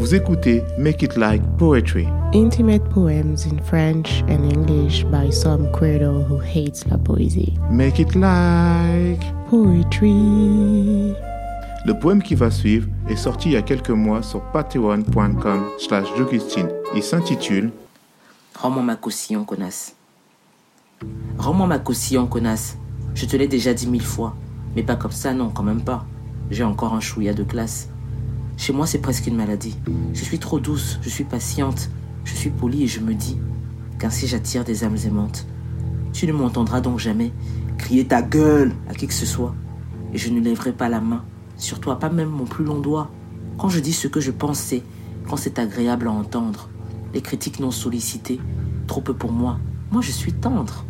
Vous écoutez Make It Like Poetry. Intimate poems in French and English by some credo who hates la poésie. Make It Like Poetry. Le poème qui va suivre est sorti il y a quelques mois sur patreon.com slash Il s'intitule Rends-moi ma caution, connasse. Rends-moi ma caution, connasse. Je te l'ai déjà dit mille fois. Mais pas comme ça, non, quand même pas. J'ai encore un chouïa de classe. Chez moi, c'est presque une maladie. Je suis trop douce, je suis patiente, je suis polie et je me dis qu'ainsi j'attire des âmes aimantes. Tu ne m'entendras donc jamais crier ta gueule à qui que ce soit. Et je ne lèverai pas la main, sur toi, pas même mon plus long doigt. Quand je dis ce que je pense, c'est quand c'est agréable à entendre. Les critiques non sollicitées, trop peu pour moi. Moi, je suis tendre.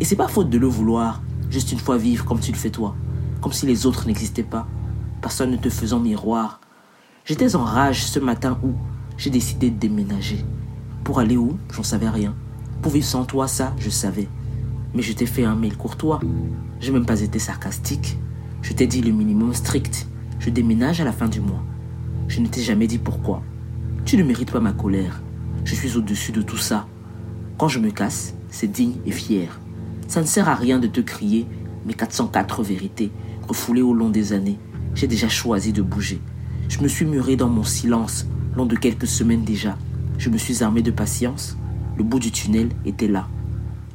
Et c'est pas faute de le vouloir, juste une fois vivre comme tu le fais toi, comme si les autres n'existaient pas personne ne te faisant miroir. J'étais en rage ce matin où j'ai décidé de déménager. Pour aller où? J'en savais rien. Pour vivre sans toi, ça, je savais. Mais je t'ai fait un mail courtois. J'ai même pas été sarcastique. Je t'ai dit le minimum strict. Je déménage à la fin du mois. Je ne t'ai jamais dit pourquoi. Tu ne mérites pas ma colère. Je suis au-dessus de tout ça. Quand je me casse, c'est digne et fier. Ça ne sert à rien de te crier mes 404 vérités refoulées au long des années j'ai déjà choisi de bouger. Je me suis muré dans mon silence, long de quelques semaines déjà. Je me suis armé de patience. Le bout du tunnel était là.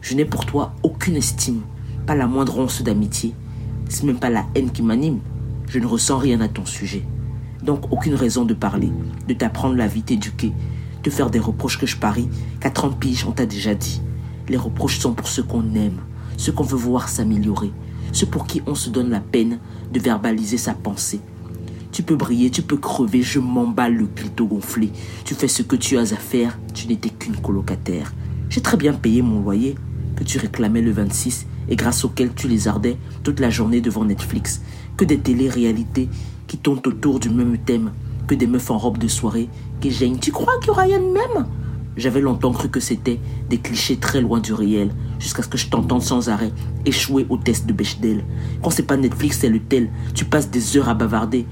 Je n'ai pour toi aucune estime, pas la moindre once d'amitié. C'est même pas la haine qui m'anime. Je ne ressens rien à ton sujet. Donc aucune raison de parler, de t'apprendre la vie, t'éduquer, de faire des reproches que je parie qu'à 30 piges on t'a déjà dit. Les reproches sont pour ceux qu'on aime, ceux qu'on veut voir s'améliorer, ceux pour qui on se donne la peine de verbaliser sa pensée. Tu peux briller, tu peux crever, je m'emballe le clito gonflé. Tu fais ce que tu as à faire, tu n'étais qu'une colocataire. J'ai très bien payé mon loyer que tu réclamais le 26 et grâce auquel tu les ardais toute la journée devant Netflix. Que des télé-réalités qui tournent autour du même thème, que des meufs en robe de soirée qui gênent. Tu crois qu'il y aura de même j'avais longtemps cru que c'était des clichés très loin du réel, jusqu'à ce que je t'entende sans arrêt échouer au test de Bechdel. Quand c'est pas Netflix, c'est le tel. Tu passes des heures à bavarder.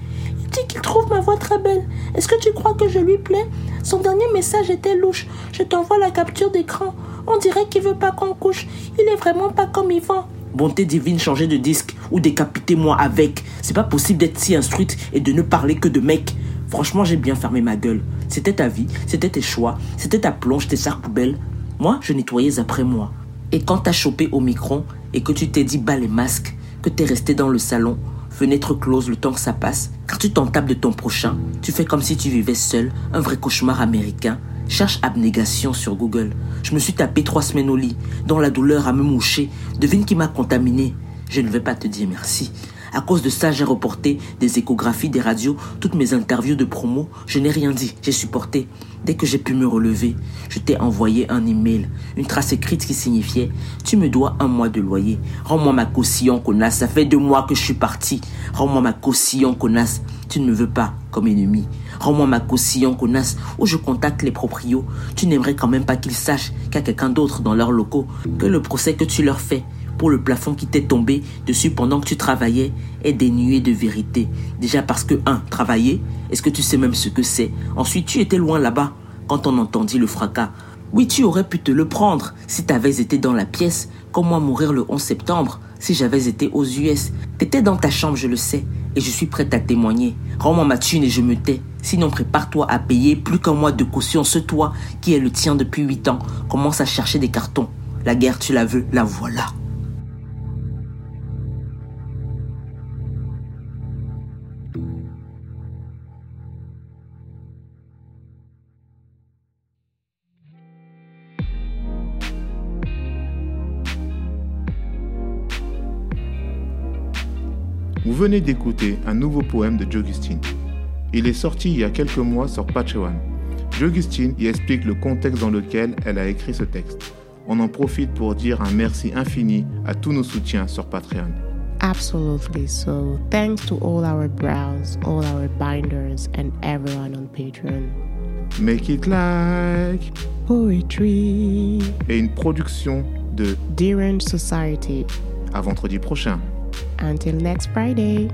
Dit qu'il trouve ma voix très belle. Est-ce que tu crois que je lui plais? Son dernier message était louche. Je t'envoie la capture d'écran. On dirait qu'il veut pas qu'on couche. Il est vraiment pas comme Yvan. Bonté divine, changer de disque ou décapiter-moi avec. C'est pas possible d'être si instruite et de ne parler que de mecs. Franchement, j'ai bien fermé ma gueule. C'était ta vie, c'était tes choix, c'était ta plonge, tes sacs poubelles. Moi, je nettoyais après moi. Et quand t'as chopé au micron et que tu t'es dit bas les masques, que t'es resté dans le salon, fenêtre close le temps que ça passe, car tu t'entables de ton prochain, tu fais comme si tu vivais seul, un vrai cauchemar américain. Cherche abnégation sur Google. Je me suis tapé trois semaines au lit, dans la douleur à me moucher. Devine qui m'a contaminé. Je ne vais pas te dire merci. À cause de ça, j'ai reporté des échographies, des radios, toutes mes interviews de promo. Je n'ai rien dit, j'ai supporté. Dès que j'ai pu me relever, je t'ai envoyé un email, une trace écrite qui signifiait Tu me dois un mois de loyer. Rends-moi ma caution, connasse. Ça fait deux mois que je suis parti. Rends-moi ma caution, connasse. Tu ne me veux pas comme ennemi. Rends-moi ma caution, connasse, ou je contacte les proprios? Tu n'aimerais quand même pas qu'ils sachent qu'il y a quelqu'un d'autre dans leurs locaux, que le procès que tu leur fais pour le plafond qui t'est tombé dessus pendant que tu travaillais est dénué de vérité. Déjà parce que, un, travailler, est-ce que tu sais même ce que c'est? Ensuite, tu étais loin là-bas quand on entendit le fracas. Oui, tu aurais pu te le prendre si t'avais été dans la pièce, comme mourir le 11 septembre, si j'avais été aux US. T'étais dans ta chambre, je le sais, et je suis prête à témoigner. Rends-moi ma thune et je me tais. Sinon, prépare-toi à payer plus qu'un mois de caution. Ce toi qui est le tien depuis 8 ans commence à chercher des cartons. La guerre, tu la veux, la voilà. Vous venez d'écouter un nouveau poème de Jogustine. Il est sorti il y a quelques mois sur Patreon. Jogustine y explique le contexte dans lequel elle a écrit ce texte. On en profite pour dire un merci infini à tous nos soutiens sur Patreon. Absolutely. So, thanks to all our brows, all our binders, and everyone on Patreon. Make it like poetry. Et une production de Derange Society. À vendredi prochain. Until next Friday.